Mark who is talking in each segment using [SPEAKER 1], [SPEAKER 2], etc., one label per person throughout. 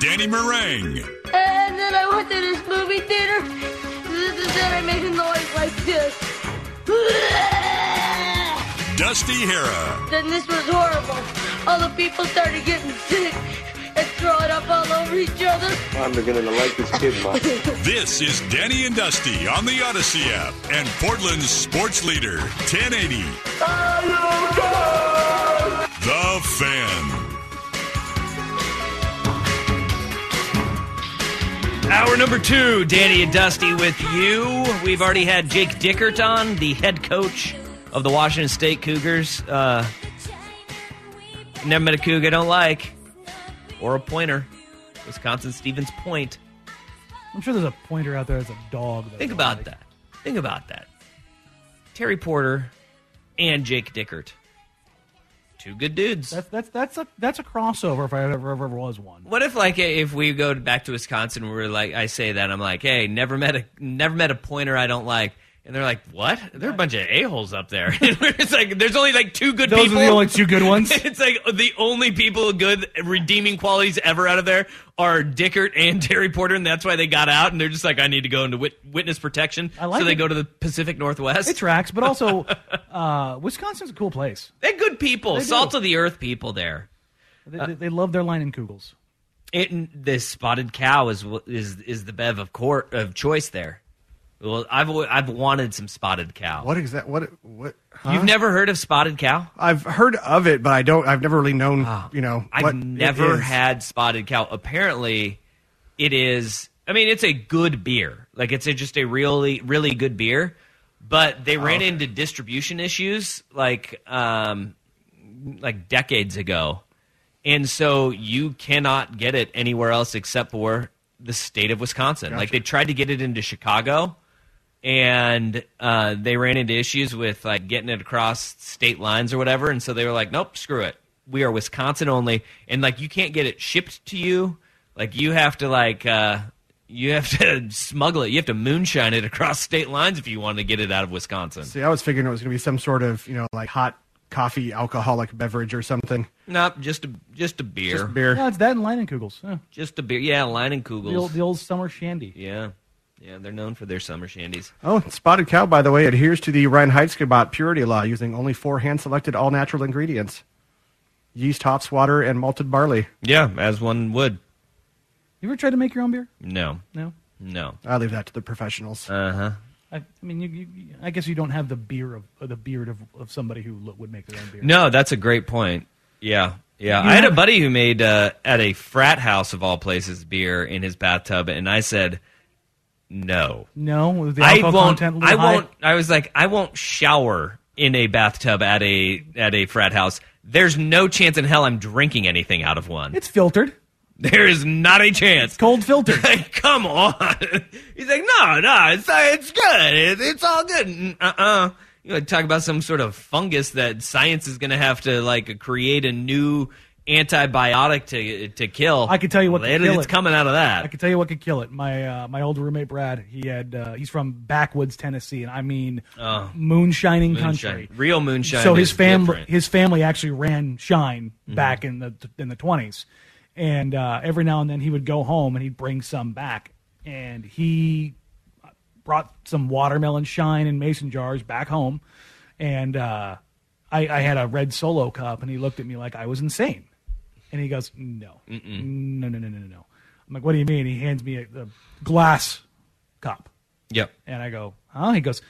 [SPEAKER 1] Danny Marang,
[SPEAKER 2] And then I went to this movie theater. Then I made a noise like this.
[SPEAKER 1] Dusty Harah,
[SPEAKER 2] Then this was horrible. All the people started getting sick and throwing up all over each other.
[SPEAKER 3] I'm beginning to like this kid, Mike.
[SPEAKER 1] This is Danny and Dusty on the Odyssey app and Portland's sports leader, 1080. The Fan.
[SPEAKER 4] Hour number two, Danny and Dusty with you. We've already had Jake Dickert on, the head coach of the Washington State Cougars. Uh, never met a Cougar I don't like, or a pointer. Wisconsin Stevens Point.
[SPEAKER 5] I'm sure there's a pointer out there that's a dog. that
[SPEAKER 4] Think about
[SPEAKER 5] like.
[SPEAKER 4] that. Think about that. Terry Porter and Jake Dickert. Two good dudes.
[SPEAKER 5] That's that's that's a that's a crossover if I ever ever was one.
[SPEAKER 4] What if like if we go back to Wisconsin, we're like I say that I'm like, hey, never met a never met a pointer I don't like, and they're like, what? They're a bunch of a holes up there. it's like there's only like two good
[SPEAKER 5] Those
[SPEAKER 4] people.
[SPEAKER 5] are the only two good ones.
[SPEAKER 4] it's like the only people good redeeming qualities ever out of there are Dickert and Terry Porter, and that's why they got out. And they're just like, I need to go into wit- witness protection.
[SPEAKER 5] I like
[SPEAKER 4] so they
[SPEAKER 5] it.
[SPEAKER 4] go to the Pacific Northwest.
[SPEAKER 5] It tracks, but also uh, Wisconsin's a cool place.
[SPEAKER 4] They're good people,
[SPEAKER 5] They do.
[SPEAKER 4] salt of the earth people there.
[SPEAKER 5] They,
[SPEAKER 4] Uh,
[SPEAKER 5] they, they love their Leinenkugels.
[SPEAKER 4] It, this spotted cow is is is the bev of court of choice there. Well, I've I've wanted some spotted cow.
[SPEAKER 6] What is that? What? What? huh?
[SPEAKER 4] You've never heard of spotted cow?
[SPEAKER 6] I've heard of it, but I don't. I've never really known. you know,
[SPEAKER 4] I've never had spotted cow. Apparently, it is. I mean, it's a good beer. Like it's a, just a really really good beer. But they ran into distribution issues like um like decades ago, and so you cannot get it anywhere else except for the state of Wisconsin. Like they tried to get it into Chicago. And uh, they ran into issues with like getting it across state lines or whatever, and so they were like, "Nope, screw it. We are Wisconsin only." And like, you can't get it shipped to you. Like, you have to like uh, you have to smuggle it. You have to moonshine it across state lines if you want to get it out of Wisconsin.
[SPEAKER 6] See, I was figuring it was going to be some sort of, you know, like hot coffee alcoholic beverage or something.
[SPEAKER 4] Nope, just a just a beer,
[SPEAKER 6] Just beer.
[SPEAKER 5] Yeah, it's that and Leinenkugels. Yeah.
[SPEAKER 4] just a beer. Yeah, line and
[SPEAKER 5] The, old,
[SPEAKER 4] Kugels.
[SPEAKER 5] the old summer shandy.
[SPEAKER 4] Yeah, yeah, they're known for their summer shandies.
[SPEAKER 6] Oh, spotted cow, by the way, adheres to the Reinheitsgebot purity law using only four hand-selected all-natural ingredients: yeast, hops, water, and malted barley.
[SPEAKER 4] Yeah, as one would.
[SPEAKER 5] You ever tried to make your own beer?
[SPEAKER 4] No,
[SPEAKER 5] No.
[SPEAKER 4] no.
[SPEAKER 6] I leave that to the professionals.
[SPEAKER 4] Uh huh.
[SPEAKER 5] I, I mean, you, you, you- I guess you don't have the beer of uh, the beard of, of somebody who would make their own beer.
[SPEAKER 4] No, that's a great point. Yeah, yeah.
[SPEAKER 5] You
[SPEAKER 4] I had a buddy who made uh, at a frat house of all places beer in his bathtub, and I said, "No,
[SPEAKER 5] No, the
[SPEAKER 4] I won't. I
[SPEAKER 5] high?
[SPEAKER 4] won't." I was like, "I won't shower in a bathtub at a at a frat house. There's no chance in hell I'm drinking anything out of one.
[SPEAKER 5] It's filtered,
[SPEAKER 4] there is not a chance."
[SPEAKER 5] cold filtered.
[SPEAKER 4] Like, come on. He's like, no, no, it's it's good. It, it's all good. Uh uh You to talk about some sort of fungus that science is going to have to like create a new antibiotic to to kill.
[SPEAKER 5] I can tell you what
[SPEAKER 4] It-
[SPEAKER 5] could kill
[SPEAKER 4] it's
[SPEAKER 5] it.
[SPEAKER 4] coming out of that.
[SPEAKER 5] I can tell you what could kill it. My uh, my old roommate Brad, he had uh, he's from backwoods Tennessee, and I mean
[SPEAKER 4] Oh.
[SPEAKER 5] moonshining
[SPEAKER 4] Moonshine.
[SPEAKER 5] country.
[SPEAKER 4] Real moonshine.
[SPEAKER 5] so his
[SPEAKER 4] is
[SPEAKER 5] family
[SPEAKER 4] different. Mm-hmm.
[SPEAKER 5] his family actually ran shine back in the in the twenties, and uh, every now and then he would go home and he'd bring some back, and he brought some watermelon shine in mason jars back home, and uh, I, I had a red solo cup, and he looked at me like I was insane, and he goes, "No, no, no, no, no, no, no." I'm like, "What do you mean?" He hands me a, a glass cup,
[SPEAKER 4] Yep.
[SPEAKER 5] and I go, "Huh?" He goes,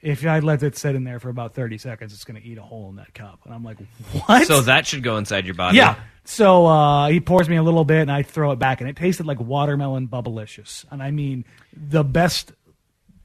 [SPEAKER 5] "If I let it sit in there for about 30 seconds, it's going to eat a hole in that cup." And I'm like, "What?"
[SPEAKER 4] So that should go inside your body.
[SPEAKER 5] yeah. So uh, he pours me a little bit, and I throw it back, and it tasted like watermelon bubblicious, and I mean the best,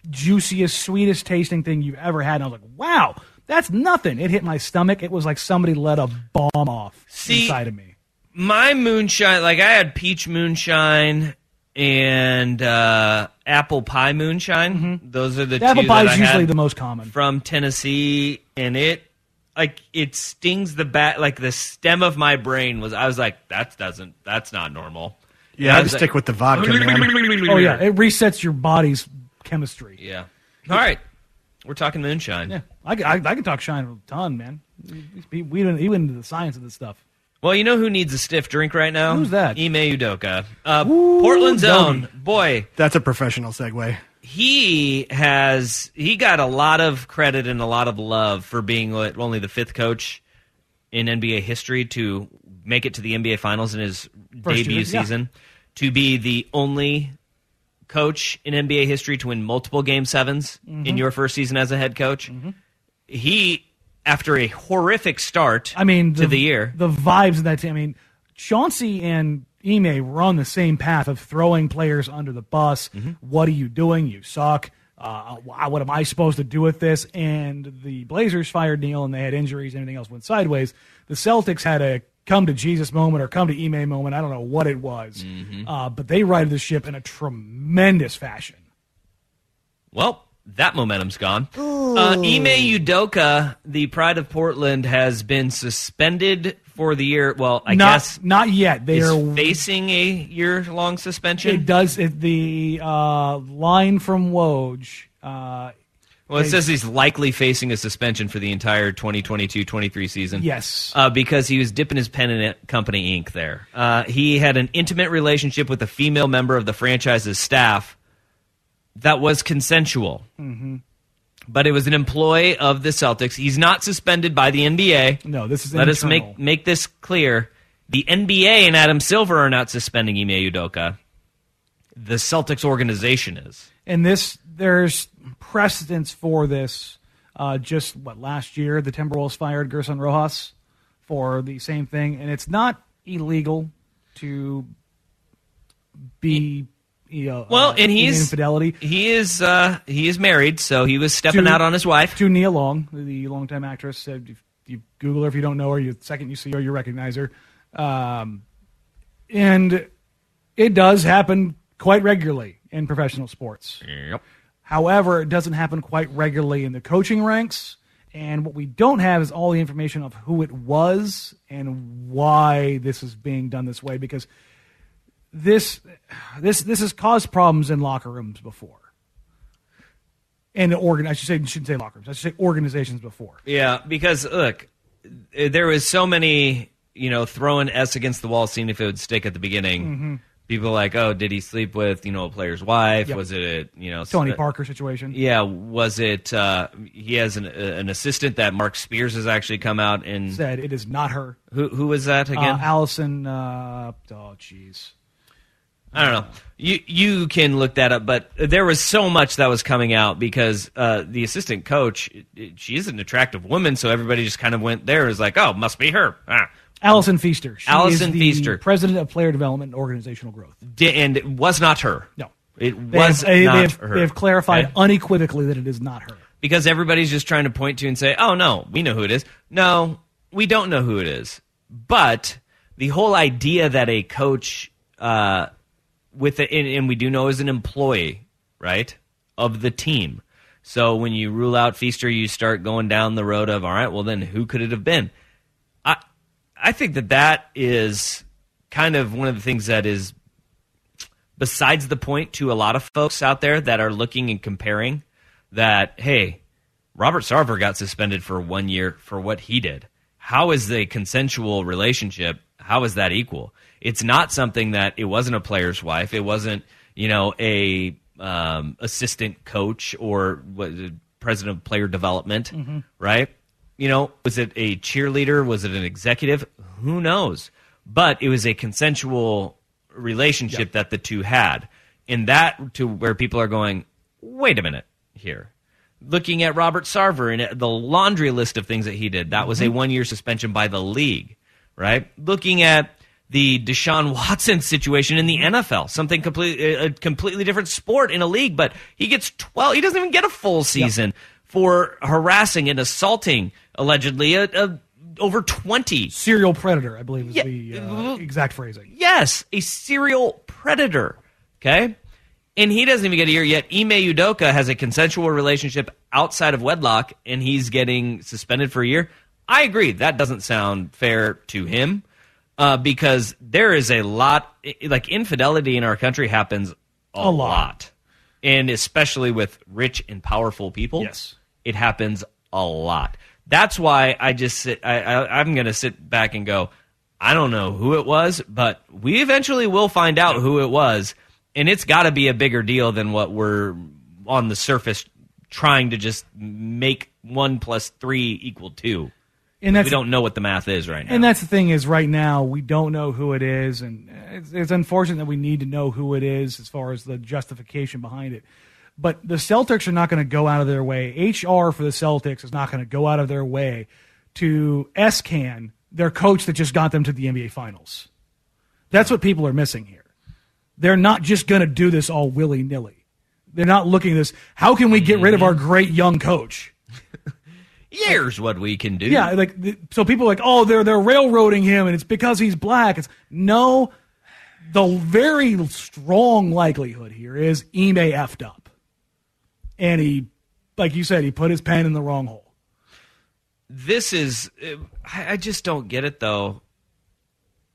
[SPEAKER 5] juiciest, sweetest tasting thing you've ever had. And I was like, "Wow, that's nothing." It hit my stomach. It was like somebody let a bomb off
[SPEAKER 4] See-
[SPEAKER 5] inside of me.
[SPEAKER 4] My moonshine, like I had peach moonshine and uh, apple pie moonshine. Those are the
[SPEAKER 5] The apple
[SPEAKER 4] two
[SPEAKER 5] pie
[SPEAKER 4] that
[SPEAKER 5] is
[SPEAKER 4] I
[SPEAKER 5] usually the most common.
[SPEAKER 4] from Tennessee, and it like it stings the back, like the stem of my brain was. I was like, that doesn't, that's not normal.
[SPEAKER 6] Yeah,
[SPEAKER 4] I
[SPEAKER 6] I'd stick
[SPEAKER 4] like-
[SPEAKER 6] with the vodka, man.
[SPEAKER 5] Oh yeah, it resets your body's chemistry.
[SPEAKER 4] Yeah. All right, we're talking moonshine.
[SPEAKER 5] Yeah, I, I, I can talk shine a ton, man. We, we went even into the science of this stuff.
[SPEAKER 4] Well, you know who needs a stiff drink right now?
[SPEAKER 5] Who's that?
[SPEAKER 4] Ime Udoka. Uh, Portland's
[SPEAKER 5] doggy.
[SPEAKER 4] own. Boy,
[SPEAKER 6] That's a professional segue.
[SPEAKER 4] he has he got a lot of credit and a lot of love for being only the fifth coach in NBA history to make it to the NBA Finals in his
[SPEAKER 5] First
[SPEAKER 4] debut
[SPEAKER 5] year, yeah.
[SPEAKER 4] season, to be the only coach in NBA history to win multiple Game 7s
[SPEAKER 5] Mm-hmm.
[SPEAKER 4] in your first season as a head coach. He, after a horrific start,
[SPEAKER 5] I mean,
[SPEAKER 4] to the year,
[SPEAKER 5] the vibes of that team. I mean, Chauncey and Ime were on the same path of throwing players under the bus.
[SPEAKER 4] Mm-hmm.
[SPEAKER 5] What are you doing? You suck. Uh, what am I supposed to do with this? And the Blazers fired Neil, and they had injuries. and Everything else went sideways. The Celtics had a come to Jesus moment or come to Ime moment. I don't know what it was,
[SPEAKER 4] Mm-hmm.
[SPEAKER 5] uh, but they righted the ship in a tremendous fashion.
[SPEAKER 4] Well, that momentum's gone. Uh, Ime Udoka, the pride of Portland, has been suspended for the year. Well, I
[SPEAKER 5] not,
[SPEAKER 4] guess
[SPEAKER 5] not yet. They
[SPEAKER 4] is
[SPEAKER 5] are
[SPEAKER 4] facing a year-long suspension.
[SPEAKER 5] It does. It, the uh, line from Woj. Uh,
[SPEAKER 4] well, it says he's likely facing a suspension for the entire 2022-23 season.
[SPEAKER 5] yes.
[SPEAKER 4] Uh, because he was dipping his pen in it, company ink there. Uh, he had an intimate relationship with a female member of the franchise's staff that was consensual. Mm-hmm. But it was an employee of the Celtics. He's not suspended by the NBA.
[SPEAKER 5] no, this is
[SPEAKER 4] Let us make make this clear. The NBA and Adam Silver are not suspending Ime Udoka. The Celtics organization is.
[SPEAKER 5] and this there's precedence for this. Uh, just what last year the Timberwolves fired Gersson Rosas for the same thing, and it's not illegal to be you know,
[SPEAKER 4] Well,
[SPEAKER 5] uh,
[SPEAKER 4] and he's
[SPEAKER 5] infidelity
[SPEAKER 4] He is uh, he is married, so he was stepping
[SPEAKER 5] To-
[SPEAKER 4] out on his wife.
[SPEAKER 5] to Nia Long, the longtime actress. Said if you Google her if you don't know her, you second you see her, you recognize her. Um, and it does happen quite regularly in professional sports.
[SPEAKER 4] Yep.
[SPEAKER 5] However, it doesn't happen quite regularly in the coaching ranks. And what we don't have is all the information of who it was and why this is being done this way because this this this has caused problems in locker rooms before. And organ I should say shouldn't say locker rooms. I should say organizations before.
[SPEAKER 4] Yeah, because look, there was so many, you know, throwing S against the wall, seeing if it would stick at the beginning. People like, oh, did he sleep with, you know, a player's wife?
[SPEAKER 5] Yep.
[SPEAKER 4] Was it, a, you know,
[SPEAKER 5] Tony
[SPEAKER 4] uh,
[SPEAKER 5] Parker situation.
[SPEAKER 4] Yeah, was it? Uh, he has an, uh, an assistant that Mark Spears has actually come out and
[SPEAKER 5] Said it is not her.
[SPEAKER 4] who who was that
[SPEAKER 5] Uh,
[SPEAKER 4] again?
[SPEAKER 5] Allison uh, oh jeez.
[SPEAKER 4] I don't know. You you can look that up, but there was so much that was coming out because uh, the assistant coach, it- it- she is an attractive woman, so everybody just kind of went there. Was like, oh, must be her. Ah.
[SPEAKER 5] Allison Feaster. She
[SPEAKER 4] Allison
[SPEAKER 5] is
[SPEAKER 4] Feaster.
[SPEAKER 5] president of player development and organizational growth.
[SPEAKER 4] Di- and it was not her.
[SPEAKER 5] No.
[SPEAKER 4] It
[SPEAKER 5] They
[SPEAKER 4] was
[SPEAKER 5] have,
[SPEAKER 4] not
[SPEAKER 5] they have,
[SPEAKER 4] her.
[SPEAKER 5] they have clarified unequivocally that it is not her.
[SPEAKER 4] because everybody's just trying to point to and say, "Oh no, we know who it is." No, we don't know who it is. But the whole idea that a coach, uh, with it, and, and we do know is an employee, right, of the team. So when you rule out Feaster, you start going down the road of, all right, well then who could it have been? I, I think that that is kind of one of the things that is besides the point to a lot of folks out there that are looking and comparing that hey robert sarver got suspended for one year for what he did how is the consensual relationship how is that equal it's not something that it wasn't a player's wife. It wasn't you know a um, assistant coach or what, president of player development right? You know was it a cheerleader? Was it an executive? Who knows? But it was a consensual relationship that the two had. And that to where people are going, wait a minute here. Looking at Robert Sarver and the laundry list of things that he did, that was a one year suspension by the league, right? Looking at the Deshaun Watson situation in the NFL, something completely a completely different sport in a league, but he gets 12, he doesn't even get a full season for harassing and assaulting allegedly a, a over 20.
[SPEAKER 5] Serial predator, I believe, is
[SPEAKER 4] Yeah.
[SPEAKER 5] the uh, exact phrasing.
[SPEAKER 4] Yes, a serial predator. Okay? And he doesn't even get a year yet. Ime Udoka has a consensual relationship outside of wedlock, and he's getting suspended for a year. I agree. That doesn't sound fair to him uh, because there is a lot, like infidelity in our country happens a,
[SPEAKER 5] A lot.
[SPEAKER 4] lot. And especially with rich and powerful people.
[SPEAKER 5] Yes.
[SPEAKER 4] It happens a lot. That's why I just sit, I, I, I'm going to sit back and go, I don't know who it was, but we eventually will find out who it was. And it's got to be a bigger deal than what we're on the surface trying to just make one plus three equal two.
[SPEAKER 5] And
[SPEAKER 4] we don't know what the math is right now.
[SPEAKER 5] And that's the thing is right now we don't know who it is, and it's, it's unfortunate that we need to know who it is as far as the justification behind it. But the Celtics are not going to go out of their way. HR for the Celtics is not going to go out of their way to S-can their coach that just got them to the NBA Finals. That's what people are missing here. They're not just going to do this all willy nilly. They're not looking at this. How can we get rid of our mm-hmm. great young coach?
[SPEAKER 4] Here's what we can do.
[SPEAKER 5] Yeah, like so people are like, oh, they're they're railroading him, and it's because he's black. It's no. The very strong likelihood here is Ime effed up, and he, like you said, he put his pen in the wrong hole.
[SPEAKER 4] this is I, I just don't get it though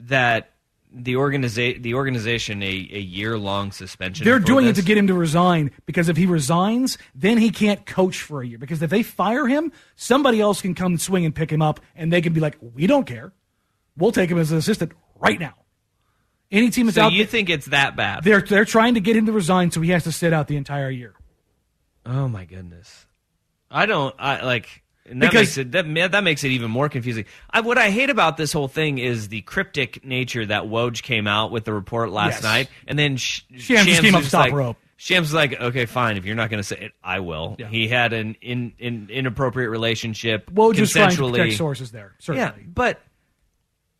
[SPEAKER 4] that the organiza- the organization a, a year long suspension
[SPEAKER 5] They're doing it to get him to resign because if he resigns, then he can't coach for a year. Because if they fire him, somebody else can come swing and pick him up, and they can be like, "We don't care, we'll take him as an assistant right now." Any team that's
[SPEAKER 4] so
[SPEAKER 5] out
[SPEAKER 4] you
[SPEAKER 5] there,
[SPEAKER 4] think it's that bad
[SPEAKER 5] they're they're trying to get him to resign, so he has to sit out the entire year.
[SPEAKER 4] oh my goodness I don't I like and that
[SPEAKER 5] Because-
[SPEAKER 4] makes it that, that makes it even more confusing. I, what I hate about this whole thing is the cryptic nature that Woj came out with the report last
[SPEAKER 5] Yes.
[SPEAKER 4] night, and then Sh-
[SPEAKER 5] Shams just came up top
[SPEAKER 4] like,
[SPEAKER 5] rope.
[SPEAKER 4] Shams was like, okay, fine. If you're not going to say it, I will.
[SPEAKER 5] Yeah.
[SPEAKER 4] He had an in, in, inappropriate relationship.
[SPEAKER 5] Woj is trying to protect sources there. Certainly.
[SPEAKER 4] Yeah, but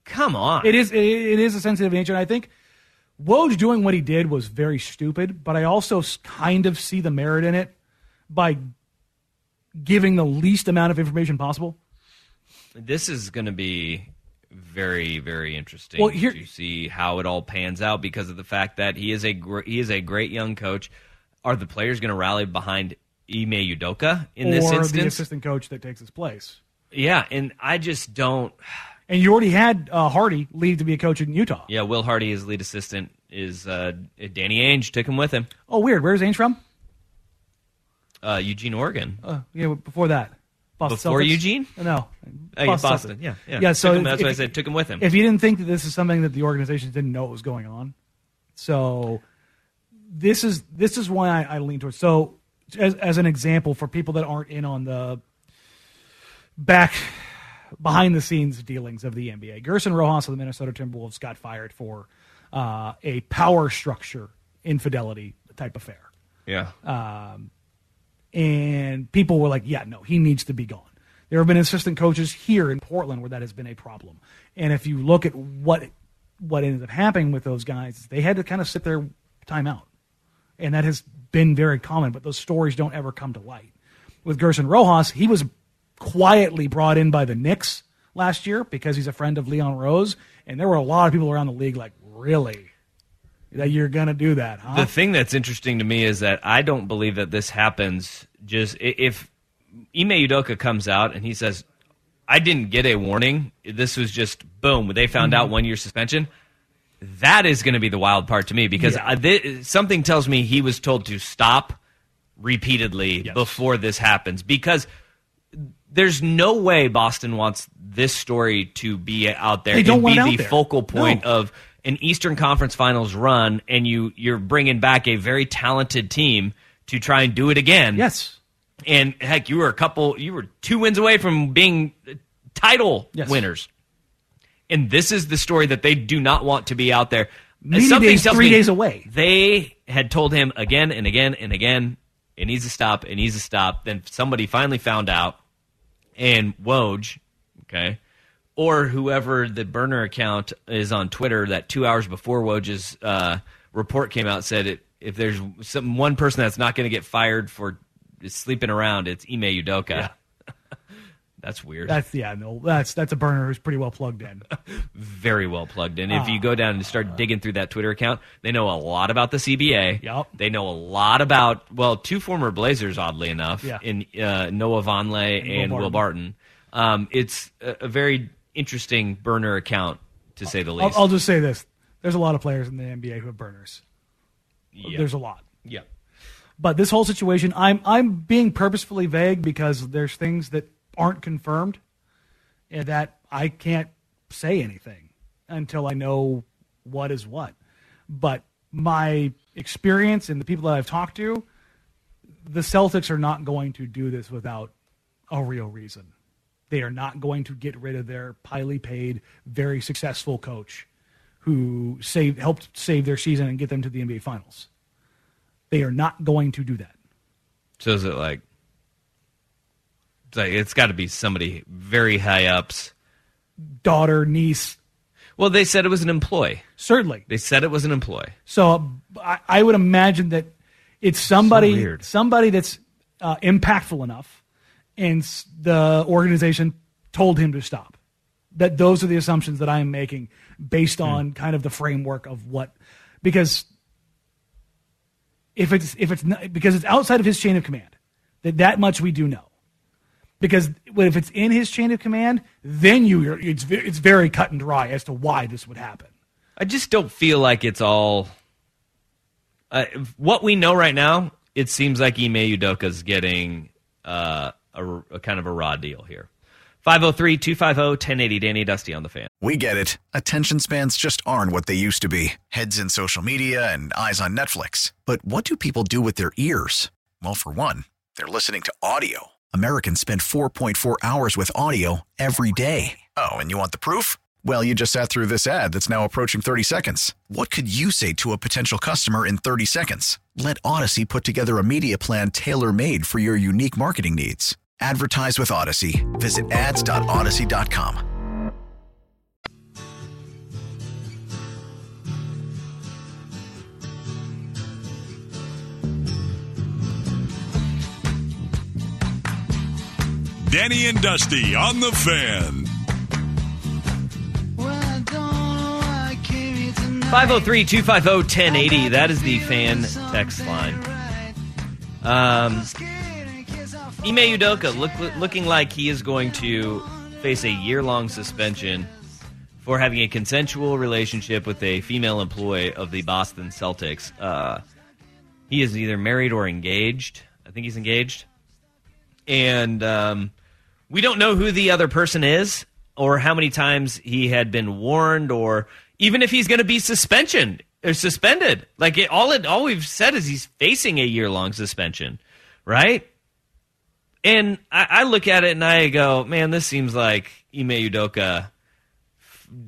[SPEAKER 4] come on.
[SPEAKER 5] It is it, it is a sensitive nature, and I think Woj doing what he did was very stupid. But I also kind of see the merit in it by giving the least amount of information possible.
[SPEAKER 4] This is going to be very, very interesting
[SPEAKER 5] Well, here-
[SPEAKER 4] to see how it all pans out because of the fact that he is a gr- he is a great young coach. Are the players going to rally behind Ime Udoka in this
[SPEAKER 5] or the assistant coach that takes his place.
[SPEAKER 4] Yeah, and I just don't.
[SPEAKER 5] And you already had uh, Hardy leave to be a coach in Utah.
[SPEAKER 4] Yeah, Will Hardy, his lead assistant, is uh, Danny Ainge took him with him.
[SPEAKER 5] Oh, weird. Where's Ainge from?
[SPEAKER 4] Uh, Eugene, Oregon.
[SPEAKER 5] Uh, yeah, before that. Boston
[SPEAKER 4] Before
[SPEAKER 5] Celtics?
[SPEAKER 4] Eugene?
[SPEAKER 5] No.
[SPEAKER 4] Oh, yeah, Boston. Yeah, yeah.
[SPEAKER 5] Yeah. So
[SPEAKER 4] him- that's
[SPEAKER 5] if-
[SPEAKER 4] why I said took him with him.
[SPEAKER 5] If you didn't think that this is something that the organization didn't know what was going on, so this is this is why I, I lean towards. So as as an example for people that aren't in on the back behind the scenes dealings of the NBA, Gersson Rosas of the Minnesota Timberwolves got fired for uh, a power structure infidelity type affair
[SPEAKER 4] yeah.
[SPEAKER 5] And people were like, "Yeah, no, he needs to be gone." There have been assistant coaches here in Portland where that has been a problem, and if you look at what what ended up happening with those guys, they had to kind of sit their time out, and that has been very common. But those stories don't ever come to light. With Gersson Rosas, he was quietly brought in by the Knicks last year because he's a friend of Leon Rose, and there were a lot of people around the league like, "Really." That you're gonna do that, huh?
[SPEAKER 4] The thing that's interesting to me is that I don't believe that this happens. Just if Ime Udoka comes out and he says, "I didn't get a warning. This was just boom. They found
[SPEAKER 5] Mm-hmm.
[SPEAKER 4] out one year suspension." That is going to be the wild part to me because
[SPEAKER 5] Yeah.
[SPEAKER 4] I, thi- something tells me he was told to stop repeatedly
[SPEAKER 5] Yes.
[SPEAKER 4] before this happens because there's no way Boston wants this story to be out there
[SPEAKER 5] They don't
[SPEAKER 4] and
[SPEAKER 5] want
[SPEAKER 4] be the focal point
[SPEAKER 5] No.
[SPEAKER 4] of an Eastern Conference Finals run, and you you're bringing back a very talented team to try and do it again.
[SPEAKER 5] yes.
[SPEAKER 4] and heck, you were a couple, you were two wins away from being uh, title
[SPEAKER 5] Yes.
[SPEAKER 4] winners, and this is the story that they do not want to be out there.
[SPEAKER 5] Media
[SPEAKER 4] Something
[SPEAKER 5] day's three
[SPEAKER 4] me
[SPEAKER 5] days away.
[SPEAKER 4] They had told him again and again and again, it needs to stop, it needs to stop. Then somebody finally found out, and Woj, okay, or whoever the burner account is on Twitter that two hours before Woj's uh, report came out said it, if there's some one person that's not going to get fired for sleeping around, it's Ime Udoka. That's weird.
[SPEAKER 5] That's yeah, no, that's that's a burner who's pretty well plugged in.
[SPEAKER 4] very well plugged in. If you
[SPEAKER 5] Ah.
[SPEAKER 4] go down and start digging through that Twitter account, they know a lot about the CBA.
[SPEAKER 5] Yep.
[SPEAKER 4] They know a lot about well, two former Blazers, oddly enough,
[SPEAKER 5] Yeah.
[SPEAKER 4] in uh, Noah Vonleh and,
[SPEAKER 5] Will
[SPEAKER 4] Will Barton. Um, it's a, a very interesting burner account to say the
[SPEAKER 5] I'll,
[SPEAKER 4] least.
[SPEAKER 5] I'll just say this: there's a lot of players in the NBA who have burners.
[SPEAKER 4] yeah.
[SPEAKER 5] There's a lot.
[SPEAKER 4] yeah.
[SPEAKER 5] But this whole situation, I'm I'm being purposefully vague because there's things that aren't confirmed, and that I can't say anything until I know what is what. But my experience and the people that I've talked to, the Celtics are not going to do this without a real reason. They are not going to get rid of their highly paid, very successful coach who saved helped save their season and get them to the NBA finals. They are not going to do that.
[SPEAKER 4] So is it like? It's like it's got to be somebody very high ups.
[SPEAKER 5] Daughter, niece,
[SPEAKER 4] Well, they said it was an employee.
[SPEAKER 5] certainly.
[SPEAKER 4] They said it was an employee.
[SPEAKER 5] So I, I would imagine that it's somebody
[SPEAKER 4] So
[SPEAKER 5] somebody that's uh, impactful enough, and the organization told him to stop. That those are the assumptions that I am making based
[SPEAKER 4] Hmm.
[SPEAKER 5] on kind of the framework of what, because if it's if it's not, because it's outside of his chain of command, that that much we do know. Because if it's in his chain of command, then you it's it's very cut and dry as to why this would happen.
[SPEAKER 4] I just don't feel like it's all. Uh, what we know right now, it seems like Ime Udoka's getting uh, a, a kind of a raw deal here. 503 250 1080 Danny Dusty on the fan.
[SPEAKER 7] We get it. Attention spans just aren't what they used to be heads in social media and eyes on Netflix. But what do people do with their ears? Well, for one, they're listening to audio. Americans spend 4.4 hours with audio every day. Oh, and you want the proof? Well, you just sat through this ad that's now approaching 30 seconds. What could you say to a potential customer in 30 seconds? Let Odyssey put together a media plan tailor made for your unique marketing needs. Advertise with Odyssey. Visit ads.odyssey.com.
[SPEAKER 1] Danny and Dusty on the fan.
[SPEAKER 4] 503 250 1080. That is the fan text line. Um, Ime Udoka look, looking like he is going to face a year long suspension for having a consensual relationship with a female employee of the Boston Celtics. Uh, he is either married or engaged. I think he's engaged. And um, we don't know who the other person is or how many times he had been warned or even if he's going to be suspension or suspended. Like it, all it all we've said is he's facing a year long suspension, right? And I, I look at it and I go, man, this seems like Ime Udoka.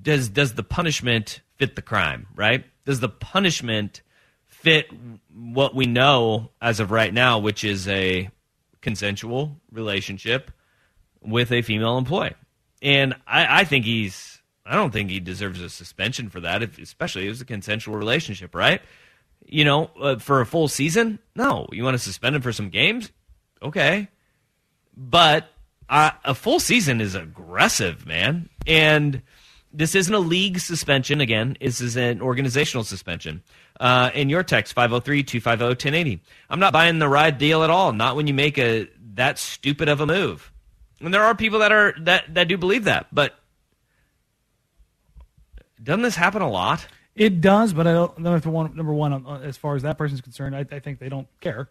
[SPEAKER 4] Does does the punishment fit the crime? Right? Does the punishment fit what we know as of right now, which is a consensual relationship with a female employee? And I, I think he's. I don't think he deserves a suspension for that, if, especially if it was a consensual relationship, right? You know, uh, for a full season, no. You want to suspend him for some games, okay? But a full season is aggressive, man. And this isn't a league suspension. Again, this is an organizational suspension. Uh, in your text, 503 250 1080. I'm not buying the ride deal at all. Not when you make a that stupid of a move. And there are people that are that, that do believe that. But doesn't this happen a lot?
[SPEAKER 5] It does, but I don't know if one number one, uh, as far as that person's concerned, I, I think they don't care,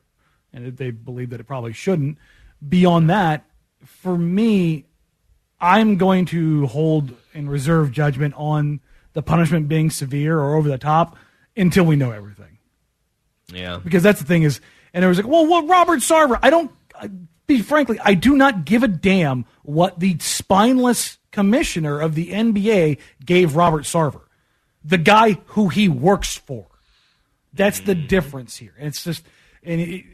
[SPEAKER 5] and they believe that it probably shouldn't. Beyond that, for me, I'm going to hold and reserve judgment on the punishment being severe or over the top until we know everything.
[SPEAKER 4] Yeah.
[SPEAKER 5] Because that's the thing is, and it was like, well, what Robert Sarver? I don't. I, be frankly, I do not give a damn what the spineless commissioner of the NBA gave Robert Sarver, the guy who he works for. That's the mm. difference here. And it's just, and it,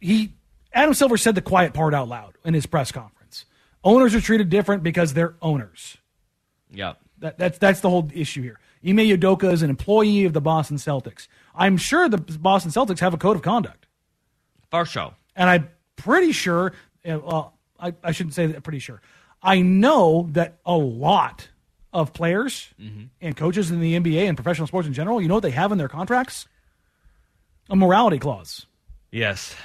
[SPEAKER 5] he, Adam Silver said the quiet part out loud in his press conference. Owners are treated different because they're owners.
[SPEAKER 4] Yeah.
[SPEAKER 5] That, that's that's the whole issue here. Ime Udoka is an employee of the Boston Celtics. I'm sure the Boston Celtics have a code of conduct,
[SPEAKER 4] For show.
[SPEAKER 5] and I'm pretty sure. uh, Well, I, I shouldn't say that. Pretty sure. I know that a lot of players
[SPEAKER 4] Mm-hmm.
[SPEAKER 5] and coaches in the NBA and professional sports in general, you know what they have in their contracts? A morality clause.
[SPEAKER 4] Yes.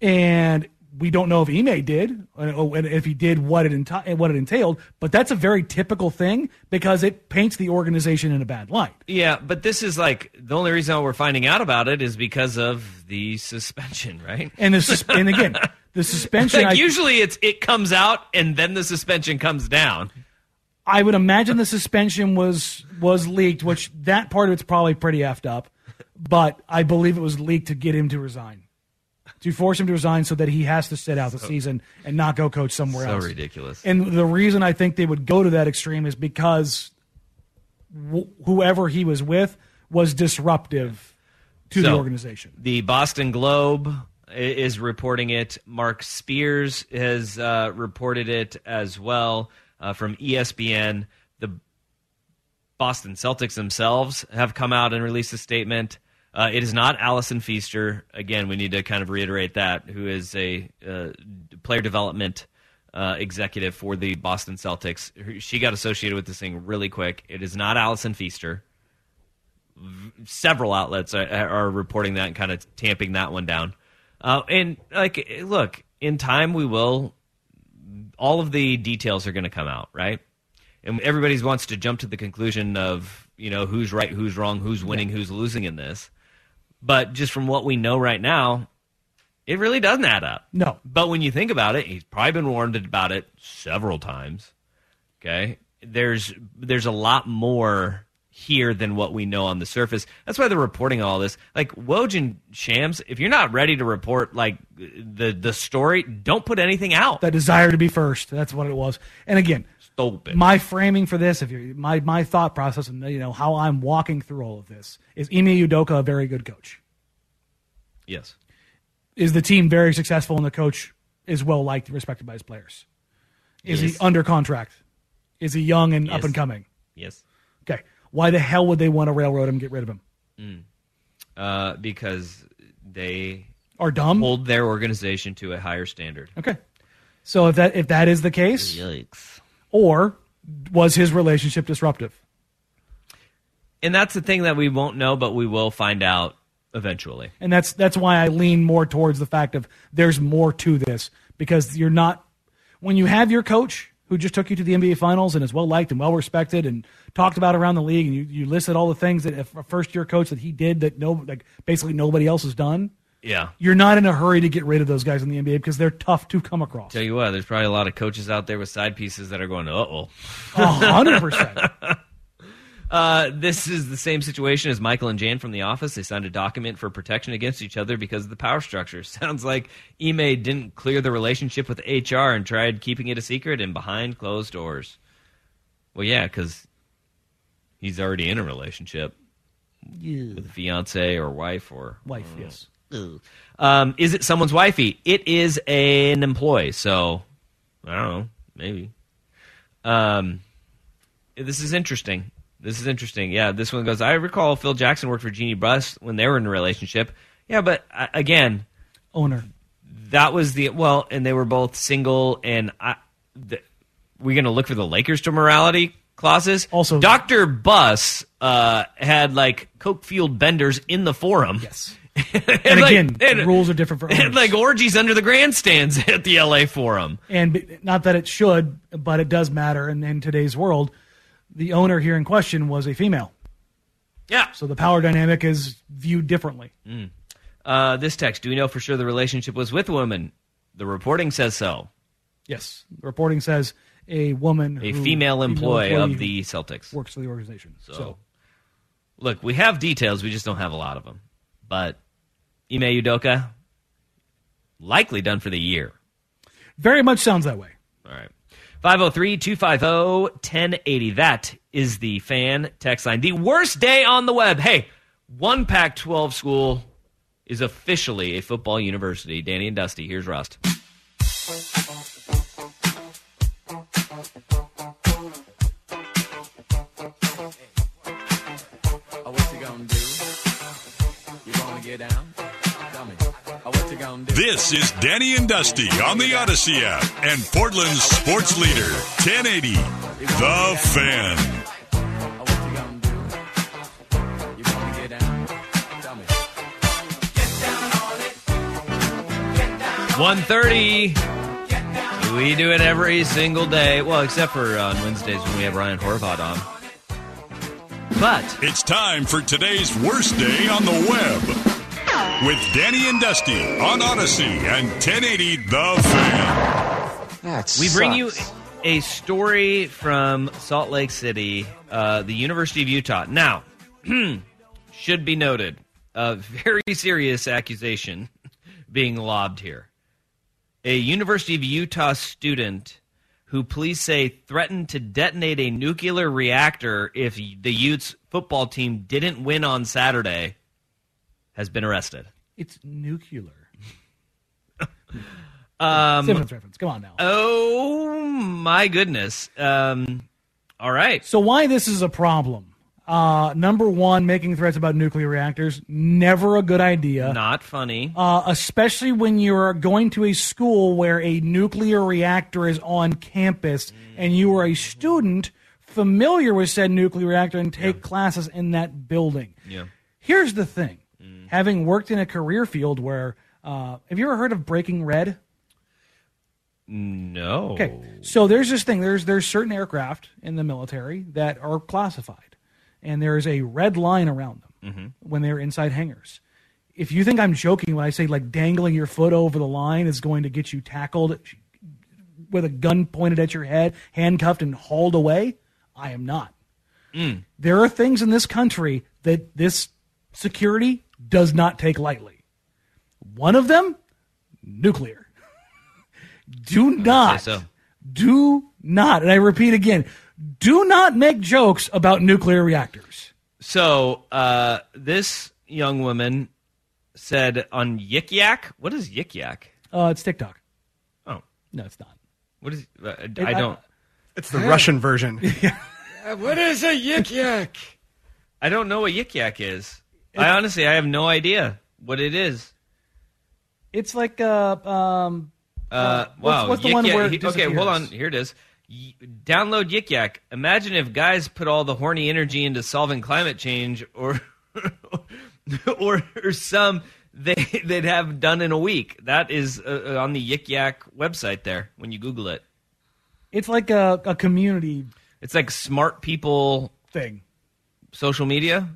[SPEAKER 5] And we don't know if Ime did, uh, and if he did, what it enti- what it entailed. But that's a very typical thing because it paints the organization in a bad light.
[SPEAKER 4] Yeah, but this is like the only reason we're finding out about it is because of the suspension, right?
[SPEAKER 5] And the sus- and again, the suspension.
[SPEAKER 4] like
[SPEAKER 5] I,
[SPEAKER 4] usually it's it comes out and then the suspension comes down.
[SPEAKER 5] I would imagine the suspension was was leaked, which that part of it's probably pretty effed up. But I believe it was leaked to get him to resign, to force him to resign, so that he has to sit out the season and not go coach somewhere
[SPEAKER 4] So
[SPEAKER 5] else.
[SPEAKER 4] ridiculous.
[SPEAKER 5] And the reason I think they would go to that extreme is because wh- whoever he was with was disruptive to the organization.
[SPEAKER 4] The Boston Globe is reporting it. Mark Spears has uh, reported it as well uh, from ESPN. The Boston Celtics themselves have come out and released a statement. Uh, it is not Allison Feaster. Again, we need to kind of reiterate that, who is a uh, player development uh, executive for the Boston Celtics. She got associated with this thing really quick. It is not Allison Feaster several outlets are, are reporting that and kind of tamping that one down. Uh, and like, look, in time we will. All of the details are going to come out, right? And everybody wants to jump to the conclusion of you know who's right, who's wrong, who's winning, who's losing in this. But just from what we know right now, it really doesn't add up.
[SPEAKER 5] No.
[SPEAKER 4] But when you think about it, he's probably been warned about it several times. Okay, there's there's a lot more here than what we know on the surface. That's why they're reporting all this. Like Woj and Shams, if you're not ready to report like the the story, don't put anything out.
[SPEAKER 5] That desire to be first. That's what it was. And again,
[SPEAKER 4] Stupid.
[SPEAKER 5] my framing for this, if you my my thought process and you know how I'm walking through all of this is Ime Udoka a very good coach?
[SPEAKER 4] yes.
[SPEAKER 5] Is the team very successful and the coach is well liked and respected by his players? Is
[SPEAKER 4] Yes.
[SPEAKER 5] he under contract? Is he young and up and coming?
[SPEAKER 4] Yes.
[SPEAKER 5] Okay. Why the hell would they want to railroad him and get rid of him?
[SPEAKER 4] Uh, because they
[SPEAKER 5] Are dumb?
[SPEAKER 4] hold their organization to a higher standard.
[SPEAKER 5] Okay. So if that if that is the case,
[SPEAKER 4] Yikes.
[SPEAKER 5] Or was his relationship disruptive?
[SPEAKER 4] And that's the thing that we won't know, but we will find out eventually.
[SPEAKER 5] And that's that's why I lean more towards the fact of there's more to this because you're not when you have your coach who just took you to the NBA finals and is well liked and well respected and talked about around the league and you, you listed all the things that if a first year coach that he did that no like basically nobody else has done.
[SPEAKER 4] Yeah.
[SPEAKER 5] You're not in a hurry to get rid of those guys in the NBA because they're tough to come across.
[SPEAKER 4] Tell you what, there's probably a lot of coaches out there with side pieces that are going, uh oh.
[SPEAKER 5] Hundred percent.
[SPEAKER 4] Uh, this is the same situation as Michael and Jan from The Office. They signed a document for protection against each other because of the power structure. Sounds like Ime didn't clear the relationship with HR and tried keeping it a secret and behind closed doors. Well, yeah, because he's already in a relationship with a fiance or wife or
[SPEAKER 5] Wife, yes.
[SPEAKER 4] Um, is it someone's wifey? It is an employee, so I don't know, maybe. Um, this is interesting. This is interesting. Yeah, this one goes. I recall Phil Jackson worked for Jeanie Buss when they were in a relationship. Yeah, but uh, again,
[SPEAKER 5] Owner.
[SPEAKER 4] that was the well, and they were both single. And I, the, we're going to look for the Lakers to morality clauses.
[SPEAKER 5] Also-
[SPEAKER 4] Doctor Buss uh, had like coke fueled benders in the forum.
[SPEAKER 5] Yes.
[SPEAKER 4] And,
[SPEAKER 5] And
[SPEAKER 4] like-
[SPEAKER 5] again,
[SPEAKER 4] and-
[SPEAKER 5] rules are different for
[SPEAKER 4] and
[SPEAKER 5] owners.
[SPEAKER 4] like orgies under the grandstands at the LA Forum.
[SPEAKER 5] and not that it should, but it does matter. And in today's world, the owner here in question was a female,
[SPEAKER 4] Yeah.
[SPEAKER 5] so the power dynamic is viewed differently.
[SPEAKER 4] Uh, this text: Do we know for sure the relationship was with a woman? The reporting says so.
[SPEAKER 5] Yes, the reporting says a woman,
[SPEAKER 4] A female employee
[SPEAKER 5] employee
[SPEAKER 4] of the Celtics.
[SPEAKER 5] works for the organization. So,
[SPEAKER 4] So, look, we have details. We just don't have a lot of them. But Ime Udoka, likely done for the year.
[SPEAKER 5] very much sounds that way.
[SPEAKER 4] All right. 503 250 1080. That is the fan text line. The worst day on the web. Hey, one Pac 12 school is officially a football university. Danny and Dusty, here's Rust.
[SPEAKER 1] This is Danny and Dusty on the Odyssey app and Portland's sports leader, 1080, The Fan.
[SPEAKER 4] One thirty. We do it every single day. Well, except for uh, on Wednesdays when we have Ryan Horvath on. But
[SPEAKER 1] It's time for today's worst day on the web with Danny and Dusty on Odyssey and 1080 The Fan.
[SPEAKER 4] we bring you a story from Salt Lake City, uh, the University of Utah. Now, should be noted, a very serious accusation being lobbed here. A University of Utah student who police say threatened to detonate a nuclear reactor if the Utes football team didn't win on Saturday has been arrested.
[SPEAKER 5] It's nuclear.
[SPEAKER 4] Um,
[SPEAKER 5] Simmons reference. Come on now.
[SPEAKER 4] oh my goodness. Um, all right.
[SPEAKER 5] So why this is a problem? Uh, number one, making threats about nuclear reactors never a good idea.
[SPEAKER 4] Not funny.
[SPEAKER 5] Uh, especially when you're going to a school where a nuclear reactor is on campus and you are a student familiar with said nuclear reactor and take classes in that building.
[SPEAKER 4] Yeah.
[SPEAKER 5] Here's the thing: Mm-hmm. having worked in a career field where, uh, have you ever heard of Breaking Red?
[SPEAKER 4] No.
[SPEAKER 5] Okay, so there's this thing. There's there's certain aircraft in the military that are classified, and there is a red line around them mm-hmm. when they're inside hangars. If you think I'm joking when I say like dangling your foot over the line is going to get you tackled with a gun pointed at your head, handcuffed and hauled away, I am not. Mm. There are things in this country that this security does not take lightly. One of them, nuclear. Do not,
[SPEAKER 4] so.
[SPEAKER 5] do not, and I repeat again, do not make jokes about nuclear reactors.
[SPEAKER 4] So uh, this young woman said on Yik Yak. What is Yik Yak?
[SPEAKER 5] Uh, it's TikTok.
[SPEAKER 4] Oh,
[SPEAKER 5] No, it's not.
[SPEAKER 4] what is? Uh, I
[SPEAKER 5] I-
[SPEAKER 4] don't.
[SPEAKER 6] It's the Russian version.
[SPEAKER 4] What is a Yik Yak? I don't know what Yik Yak is. I honestly, I have no idea what it is.
[SPEAKER 5] It's like uh, um,
[SPEAKER 4] Uh,
[SPEAKER 5] what's-
[SPEAKER 4] wow.
[SPEAKER 5] what's the
[SPEAKER 4] Yik
[SPEAKER 5] one
[SPEAKER 4] Yak-
[SPEAKER 5] where
[SPEAKER 4] he- okay, hold on. Here it is. Y- download Yik Yak. Imagine if guys put all the horny energy into solving climate change, or or, or some they they'd have done in a week. That is uh, on the Yik Yak website there when you Google it.
[SPEAKER 5] it's like a, a community
[SPEAKER 4] It's like smart people
[SPEAKER 5] thing.
[SPEAKER 4] social media.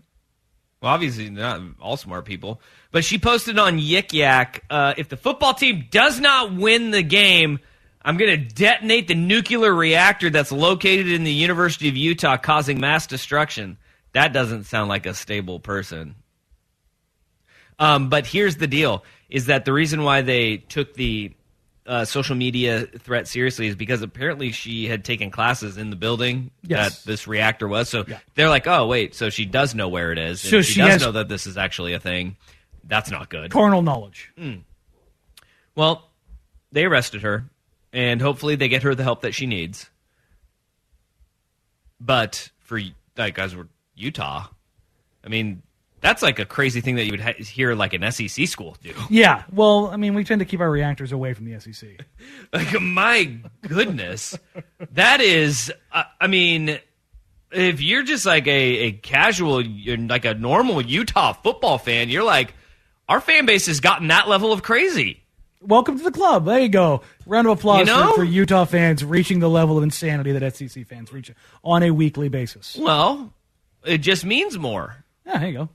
[SPEAKER 4] Well, obviously not all smart people, but she posted on Yik Yak, uh, if the football team does not win the game, I'm going to detonate the nuclear reactor that's located in the University of Utah, causing mass destruction. That doesn't sound like a stable person. Um, but here's the deal: is that the reason why they took the uh, social media threat seriously is because apparently she had taken classes in the building
[SPEAKER 5] Yes.
[SPEAKER 4] that this reactor was. So
[SPEAKER 5] Yeah.
[SPEAKER 4] they're like, oh wait, so she does know where it is.
[SPEAKER 5] So
[SPEAKER 4] she,
[SPEAKER 5] she
[SPEAKER 4] does
[SPEAKER 5] has-
[SPEAKER 4] know that this is actually a thing. That's not good.
[SPEAKER 5] Carnal knowledge.
[SPEAKER 4] Well, they arrested her, and hopefully they get her the help that she needs. But for like guys, we're Utah. I mean, that's like a crazy thing that you would ha- hear like an SEC school do.
[SPEAKER 5] Yeah. Well, I mean, we tend to keep our reactors away from the SEC.
[SPEAKER 4] Like, my goodness, that is. Uh, I mean, if you're just like a, a casual, you're like a normal Utah football fan, you're like, our fan base has gotten that level of crazy.
[SPEAKER 5] Welcome to the club. There you go. Round of applause
[SPEAKER 4] You know?
[SPEAKER 5] for, for Utah fans reaching the level of insanity that SEC fans reach on a weekly basis.
[SPEAKER 4] Well, it just means more.
[SPEAKER 5] Yeah, there you go.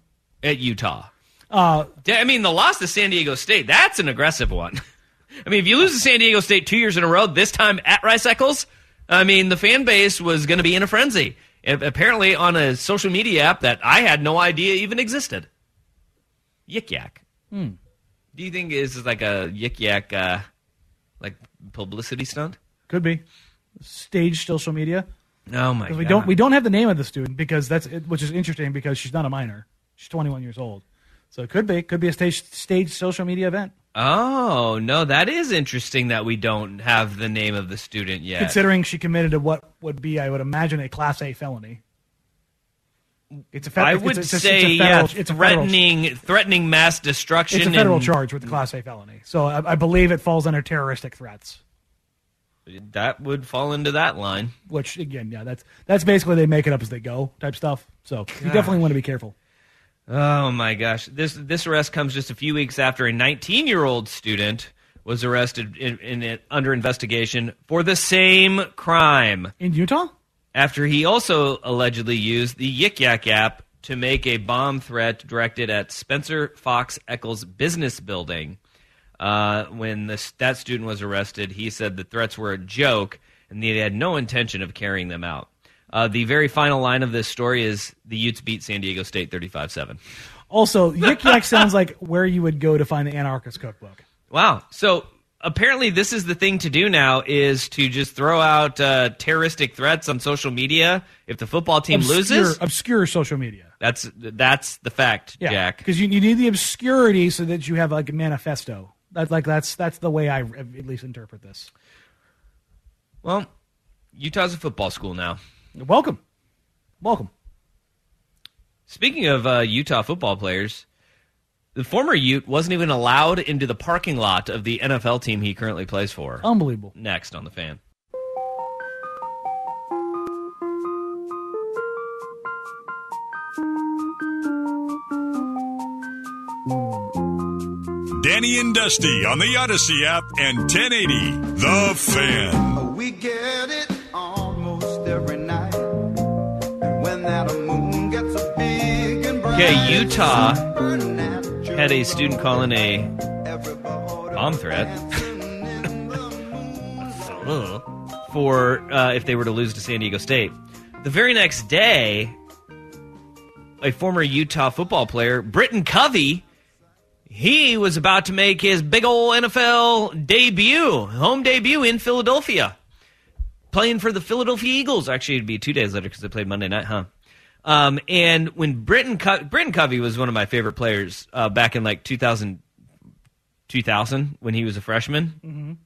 [SPEAKER 4] At Utah.
[SPEAKER 5] Uh,
[SPEAKER 4] I mean, the loss to San Diego State, that's an aggressive one. I mean, if you lose to San Diego State two years in a row, this time at Rice Eccles, I mean, the fan base was going to be in a frenzy. Apparently on a social media app that I had no idea even existed. Yik Yak. Do you think this is like a Yik Yak, uh, like publicity stunt?
[SPEAKER 5] could be staged social media.
[SPEAKER 4] Oh my
[SPEAKER 5] we don't we don't have the name of the student because that's it, which is interesting because she's not a minor. She's 21 years old. So it could be could be a stage staged social media event.
[SPEAKER 4] Oh no, that is interesting that we don't have the name of the student yet.
[SPEAKER 5] Considering she committed to what would be I would imagine a class A felony. It's a federal.
[SPEAKER 4] I would
[SPEAKER 5] it's a,
[SPEAKER 4] say
[SPEAKER 5] it's a
[SPEAKER 4] yeah,
[SPEAKER 5] it's a federal,
[SPEAKER 4] threatening threatening mass destruction.
[SPEAKER 5] it's a federal
[SPEAKER 4] and
[SPEAKER 5] charge with the class A felony. So I, I believe it falls under terroristic threats.
[SPEAKER 4] That would fall into that line.
[SPEAKER 5] Which again, yeah, that's that's basically they make it up as they go type stuff. So you definitely want to be careful.
[SPEAKER 4] Oh my gosh! This this arrest comes just a few weeks after a 19 year old student was arrested in, in, in- under investigation for the same crime.
[SPEAKER 5] In Utah,
[SPEAKER 4] after he also allegedly used the Yik Yak app to make a bomb threat directed at Spencer Fox Eccles business building. Uh, when this, that student was arrested, he said the threats were a joke and he had no intention of carrying them out. Uh, the very final line of this story is the Utes beat San Diego State 35 7.
[SPEAKER 5] also Yik Yak sounds like where you would go to find the anarchist cookbook.
[SPEAKER 4] Wow. So apparently, this is the thing to do now: is to just throw out uh, terroristic threats on social media. If the football team
[SPEAKER 5] obscure,
[SPEAKER 4] loses,
[SPEAKER 5] obscure social media.
[SPEAKER 4] that's that's the fact,
[SPEAKER 5] Yeah,
[SPEAKER 4] Jack.
[SPEAKER 5] because you, you need the obscurity so that you have like a manifesto. That's like that's that's the way I at least interpret this.
[SPEAKER 4] Well, Utah's a football school now.
[SPEAKER 5] Welcome, welcome.
[SPEAKER 4] Speaking of uh, Utah football players, the former Ute wasn't even allowed into the parking lot of the NFL team he currently plays for.
[SPEAKER 5] Unbelievable.
[SPEAKER 4] Next on the fan.
[SPEAKER 1] Danny and Dusty on the Odyssey app and 1080 The Fan.
[SPEAKER 8] We get it
[SPEAKER 4] Okay, Utah had a student calling a bomb threat for uh, if they were to lose to San Diego State. The very next day, a former Utah football player, Britton Covey, he was about to make his big ol' NFL debut, home debut in Philadelphia, playing for the Philadelphia Eagles. Actually, it'd be two days later because they played Monday night, huh? Um, and when Britton, Co- Britton Covey was one of my favorite players uh, back in like 2000, 2000 when he was a freshman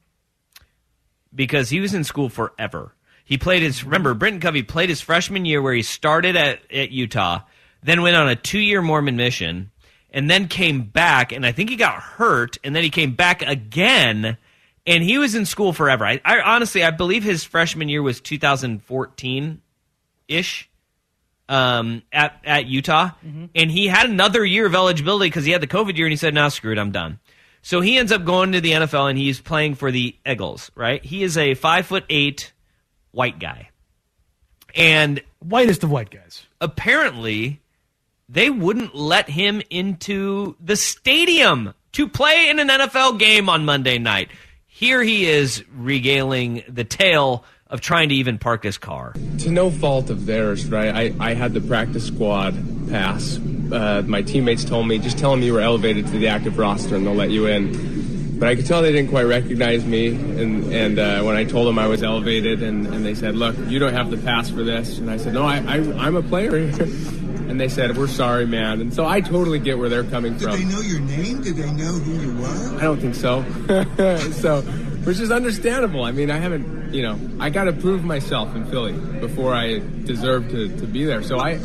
[SPEAKER 4] because he was in school forever. He played his remember Britton Covey played his freshman year where he started at, at Utah, then went on a two year Mormon mission, and then came back and I think he got hurt, and then he came back again, and he was in school forever. I, I honestly I believe his freshman year was 2014 ish um, at at Utah, and he had another year of eligibility because he had the COVID year, and he said, "Now, screw it, I'm done." So he ends up going to the NFL, and he's playing for the Eagles. Right? He is a five foot eight white guy, and
[SPEAKER 5] Whitest of white guys.
[SPEAKER 4] apparently they wouldn't let him into the stadium to play in an NFL game on Monday night. Here he is regaling the tale of trying to even park his car.
[SPEAKER 9] to no fault of theirs, right? I, I had the practice squad pass. Uh, my teammates told me, just tell them you were elevated to the active roster and they'll let you in. But I could tell they didn't quite recognize me. And, and uh, when I told them I was elevated, and, and they said, look, you don't have the pass for this. And I said, no, I, I, I'm a player here. and they said, we're sorry, man. And so I totally get where they're coming
[SPEAKER 10] Did
[SPEAKER 9] from.
[SPEAKER 10] Did they know your name? Did they know who you were?
[SPEAKER 9] I don't think so. so, which is understandable. I mean, I haven't, you know, I got to prove myself in Philly before I deserve to, to be there. So I,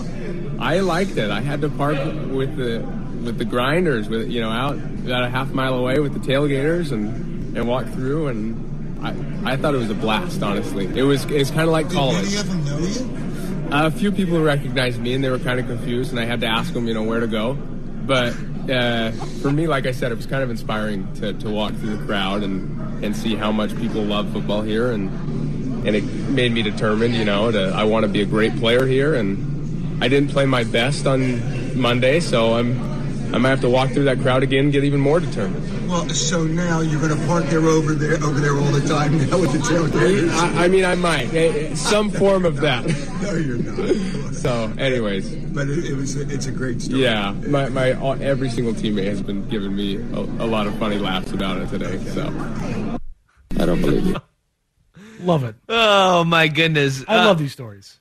[SPEAKER 9] I liked it. I had to park with the with the grinders, with you know, out about a half mile away with the tailgaters and and walk through and. I, I thought it was a blast, honestly. It was it's kind of like
[SPEAKER 10] Did
[SPEAKER 9] college.
[SPEAKER 10] any of them know you?
[SPEAKER 9] A few people recognized me and they were kind of confused, and I had to ask them, you know, where to go. But uh, for me, like I said, it was kind of inspiring to, to walk through the crowd and, and see how much people love football here, and and it made me determined, you know, to I want to be a great player here. And I didn't play my best on Monday, so I'm I might have to walk through that crowd again, and get even more determined.
[SPEAKER 10] Well, so now you're going to park there over there over there all the time now with the tailgaters.
[SPEAKER 9] I, I mean, I might Eh, eh, some form of that.
[SPEAKER 10] no, you're not.
[SPEAKER 9] So, anyways.
[SPEAKER 10] But it, it was it's a great story.
[SPEAKER 9] Yeah, my, my all, every single teammate has been giving me a, a lot of funny laughs about it today. So I don't believe you.
[SPEAKER 5] Love it.
[SPEAKER 4] Oh my goodness!
[SPEAKER 5] I
[SPEAKER 4] Uh,
[SPEAKER 5] love these stories.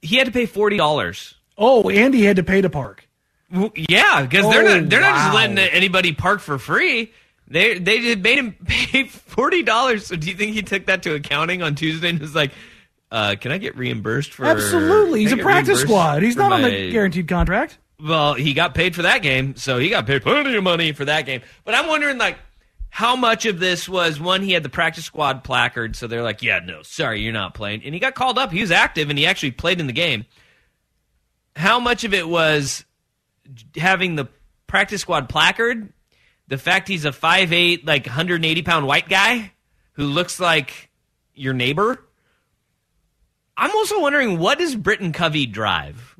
[SPEAKER 4] He had to pay forty dollars.
[SPEAKER 5] Oh, Andy had to pay to park.
[SPEAKER 4] Yeah, because they're
[SPEAKER 5] Oh,
[SPEAKER 4] not they're not just letting anybody park for free. They they just made him pay forty dollars. So do you think he took that to accounting on Tuesday and was like, uh, "Can I get reimbursed for?"
[SPEAKER 5] Absolutely, he's a practice squad. He's not on
[SPEAKER 4] my-
[SPEAKER 5] the guaranteed contract.
[SPEAKER 4] Well, he got paid for that game, so he got paid plenty of money for that game. But I'm wondering, like, how much of this was one? He had the practice squad placard, so they're like, "Yeah, no, sorry, you're not playing." And he got called up. He was active, and he actually played in the game. How much of it was having the practice squad placard? The fact he's a 5'8", like 180 pound white guy who looks like your neighbor. I'm also wondering what does Britton Covey drive?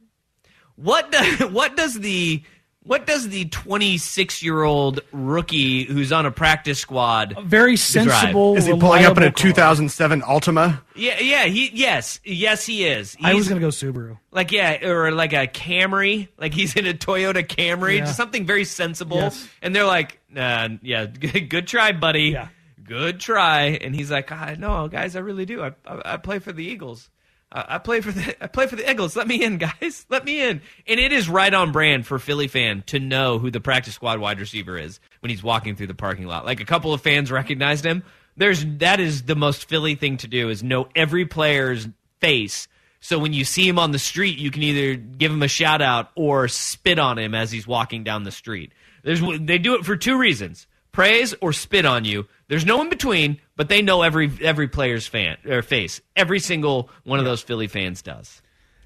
[SPEAKER 4] What do, what does the what does the 26 year old rookie who's on a practice squad
[SPEAKER 5] Very
[SPEAKER 4] drive?
[SPEAKER 5] sensible.
[SPEAKER 6] Is he pulling up in a
[SPEAKER 5] reliable car.
[SPEAKER 6] 2007 Altima?
[SPEAKER 4] Yeah, yeah, he yes, yes he is.
[SPEAKER 5] I was
[SPEAKER 4] He's-
[SPEAKER 5] going to go Subaru.
[SPEAKER 4] like yeah, or like a Camry, like he's in a Toyota Camry,
[SPEAKER 5] Yeah.
[SPEAKER 4] just something very sensible.
[SPEAKER 5] Yes.
[SPEAKER 4] And they're like, nah, yeah, good, good try, buddy.
[SPEAKER 5] Yeah.
[SPEAKER 4] Good try. And he's like, ah, no, guys, I really do. I, I, I play for the Eagles. I, play for the I play for the Eagles. Let me in, guys. Let me in. And it is right on brand for Philly fan to know who the practice squad wide receiver is when he's walking through the parking lot. Like a couple of fans recognized him. There's that is the most Philly thing to do is know every player's face. So when you see him on the street, you can either give him a shout out or spit on him as he's walking down the street. There's they do it for two reasons: praise or spit on you. There's no in between, but they know every every player's fan or face. Every single one of those Philly fans does.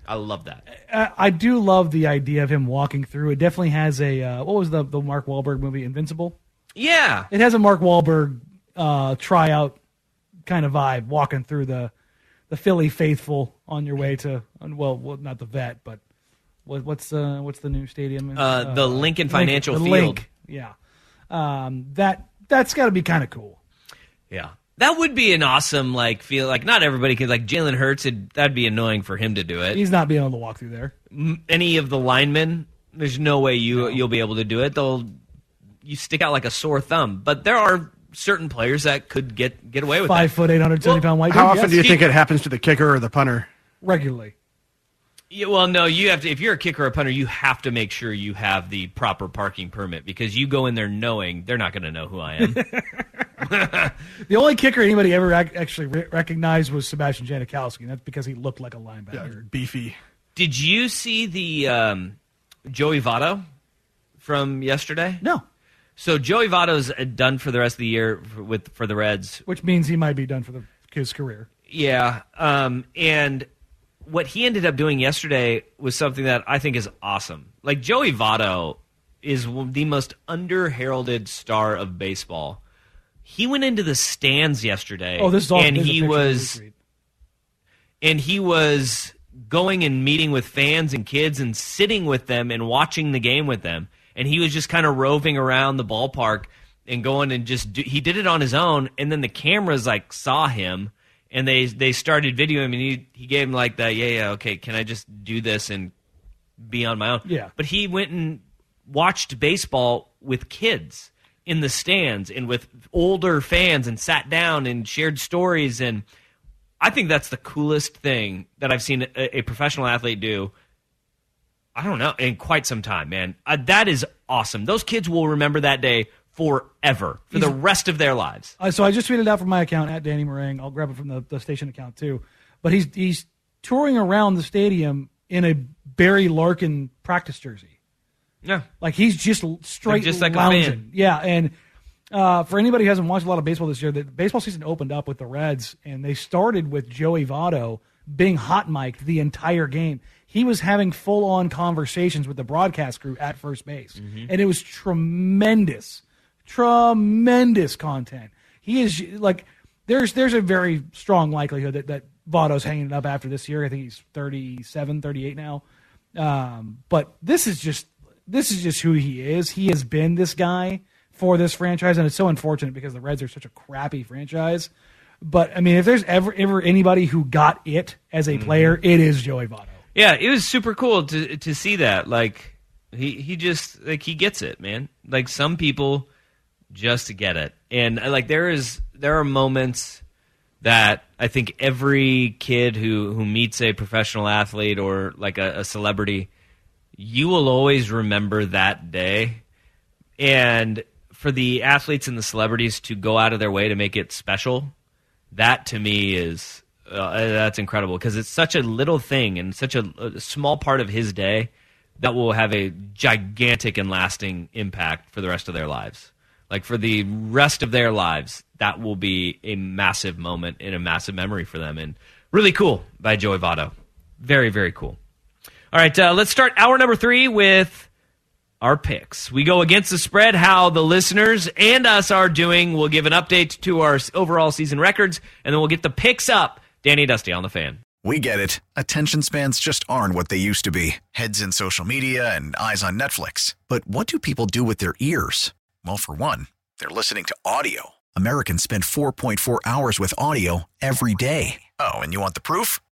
[SPEAKER 4] I love that.
[SPEAKER 5] Uh, I do love the idea of him walking through. It definitely has a uh, what was the the Mark Wahlberg movie Invincible?
[SPEAKER 4] Yeah,
[SPEAKER 5] It has a Mark Wahlberg uh, tryout kind of vibe, walking through the the Philly faithful on your way to well, well not the vet, but what, what's uh, what's the new stadium?
[SPEAKER 4] Uh, the Lincoln Financial
[SPEAKER 5] the
[SPEAKER 4] Field.
[SPEAKER 5] Link. Yeah, um, that that's got to be kind of cool.
[SPEAKER 4] yeah. That would be an awesome like feel. Like not everybody could like Jalen Hurts. It, that'd be annoying for him to do it.
[SPEAKER 5] He's not being able to walk through there.
[SPEAKER 4] M- Any of the linemen, there's no way you you'll be able to do it. They'll you stick out like a sore thumb. But there are certain players that could get get away with
[SPEAKER 5] Five
[SPEAKER 4] that.
[SPEAKER 5] foot, eight hundred seventy pound white.
[SPEAKER 6] How
[SPEAKER 5] dude,
[SPEAKER 6] often
[SPEAKER 5] yes.
[SPEAKER 6] do you think it happens to the kicker or the punter?
[SPEAKER 5] regularly?
[SPEAKER 4] Yeah, well, no, you have to. If you're a kicker or a punter, you have to make sure you have the proper parking permit because you go in there knowing they're not going to know who I am.
[SPEAKER 5] The only kicker anybody ever ac- actually re- recognized was Sebastian Janikowski, and that's because he looked like a linebacker.
[SPEAKER 6] Beefy.
[SPEAKER 4] Did you see the um, Joey Votto from yesterday?
[SPEAKER 5] No,
[SPEAKER 4] So Joey Votto's uh, done for the rest of the year for, with for the Reds.
[SPEAKER 5] which means he might be done for the, his career.
[SPEAKER 4] Yeah, um, and what he ended up doing yesterday was something that I think is awesome. Like Joey Votto is the most under-heralded star of baseball. He went into the stands yesterday.
[SPEAKER 5] Oh, this is all.
[SPEAKER 4] and he was and he was going and meeting with fans and kids and sitting with them and watching the game with them. And he was just kind of roving around the ballpark and going and just do, he did it on his own. And then the cameras like saw him and they they started videoing him and he he gave him like that. yeah yeah okay can I just do this and be on my own
[SPEAKER 5] Yeah.
[SPEAKER 4] But he went and watched baseball with kids in the stands and with older fans and sat down and shared stories and I think that's the coolest thing that I've seen a, a professional athlete do. I don't know in quite some time, man. Uh, that is awesome. Those kids will remember that day forever for the rest of their lives.
[SPEAKER 5] Uh, so I just tweeted out from my account at Danny Marang. I'll grab it from the, the station account too. But he's he's touring around the stadium in a Barry Larkin practice jersey.
[SPEAKER 4] Yeah,
[SPEAKER 5] Like he's just straight
[SPEAKER 4] just like a
[SPEAKER 5] lounging.
[SPEAKER 4] fan.
[SPEAKER 5] Yeah, and uh, for anybody who hasn't watched a lot of baseball this year, the baseball season opened up with the Reds, and they started with Joey Votto being hot mic'd the entire game. He was having full on conversations with the broadcast crew at first base,
[SPEAKER 4] Mm-hmm.
[SPEAKER 5] and it was tremendous, tremendous content. He is like there's there's a very strong likelihood that that Votto's hanging it up after this year. I think he's 37, 38 now. Um, but this is just this is just who he is. He has been this guy for this franchise, and it's so unfortunate because the Reds are such a crappy franchise. But I mean, if there's ever ever anybody who got it as a player, it is Joey Votto.
[SPEAKER 4] yeah, it was super cool to to see that. Like he he just like he gets it, man. Like some people just get it, and uh, like there is there are moments that I think every kid who who meets a professional athlete or like a, a celebrity, you will always remember that day. And for the athletes and the celebrities to go out of their way to make it special, that to me is uh, that's incredible because it's such a little thing and such a, a small part of his day that will have a gigantic and lasting impact for the rest of their lives. Like for the rest of their lives, that will be a massive moment and a massive memory for them. And really cool by Joey Votto. Very, very cool. All right, uh, let's start hour number three with our picks. We go against the spread, how the listeners and us are doing. We'll give an update to our overall season records, and then we'll get the picks up. Danny Dusty on the fan.
[SPEAKER 7] We get it. Attention spans just aren't what they used to be heads in social media and eyes on Netflix. But what do people do with their ears? Well, for one, they're listening to audio. Americans spend 4.4 hours with audio every day. Oh, and you want the proof?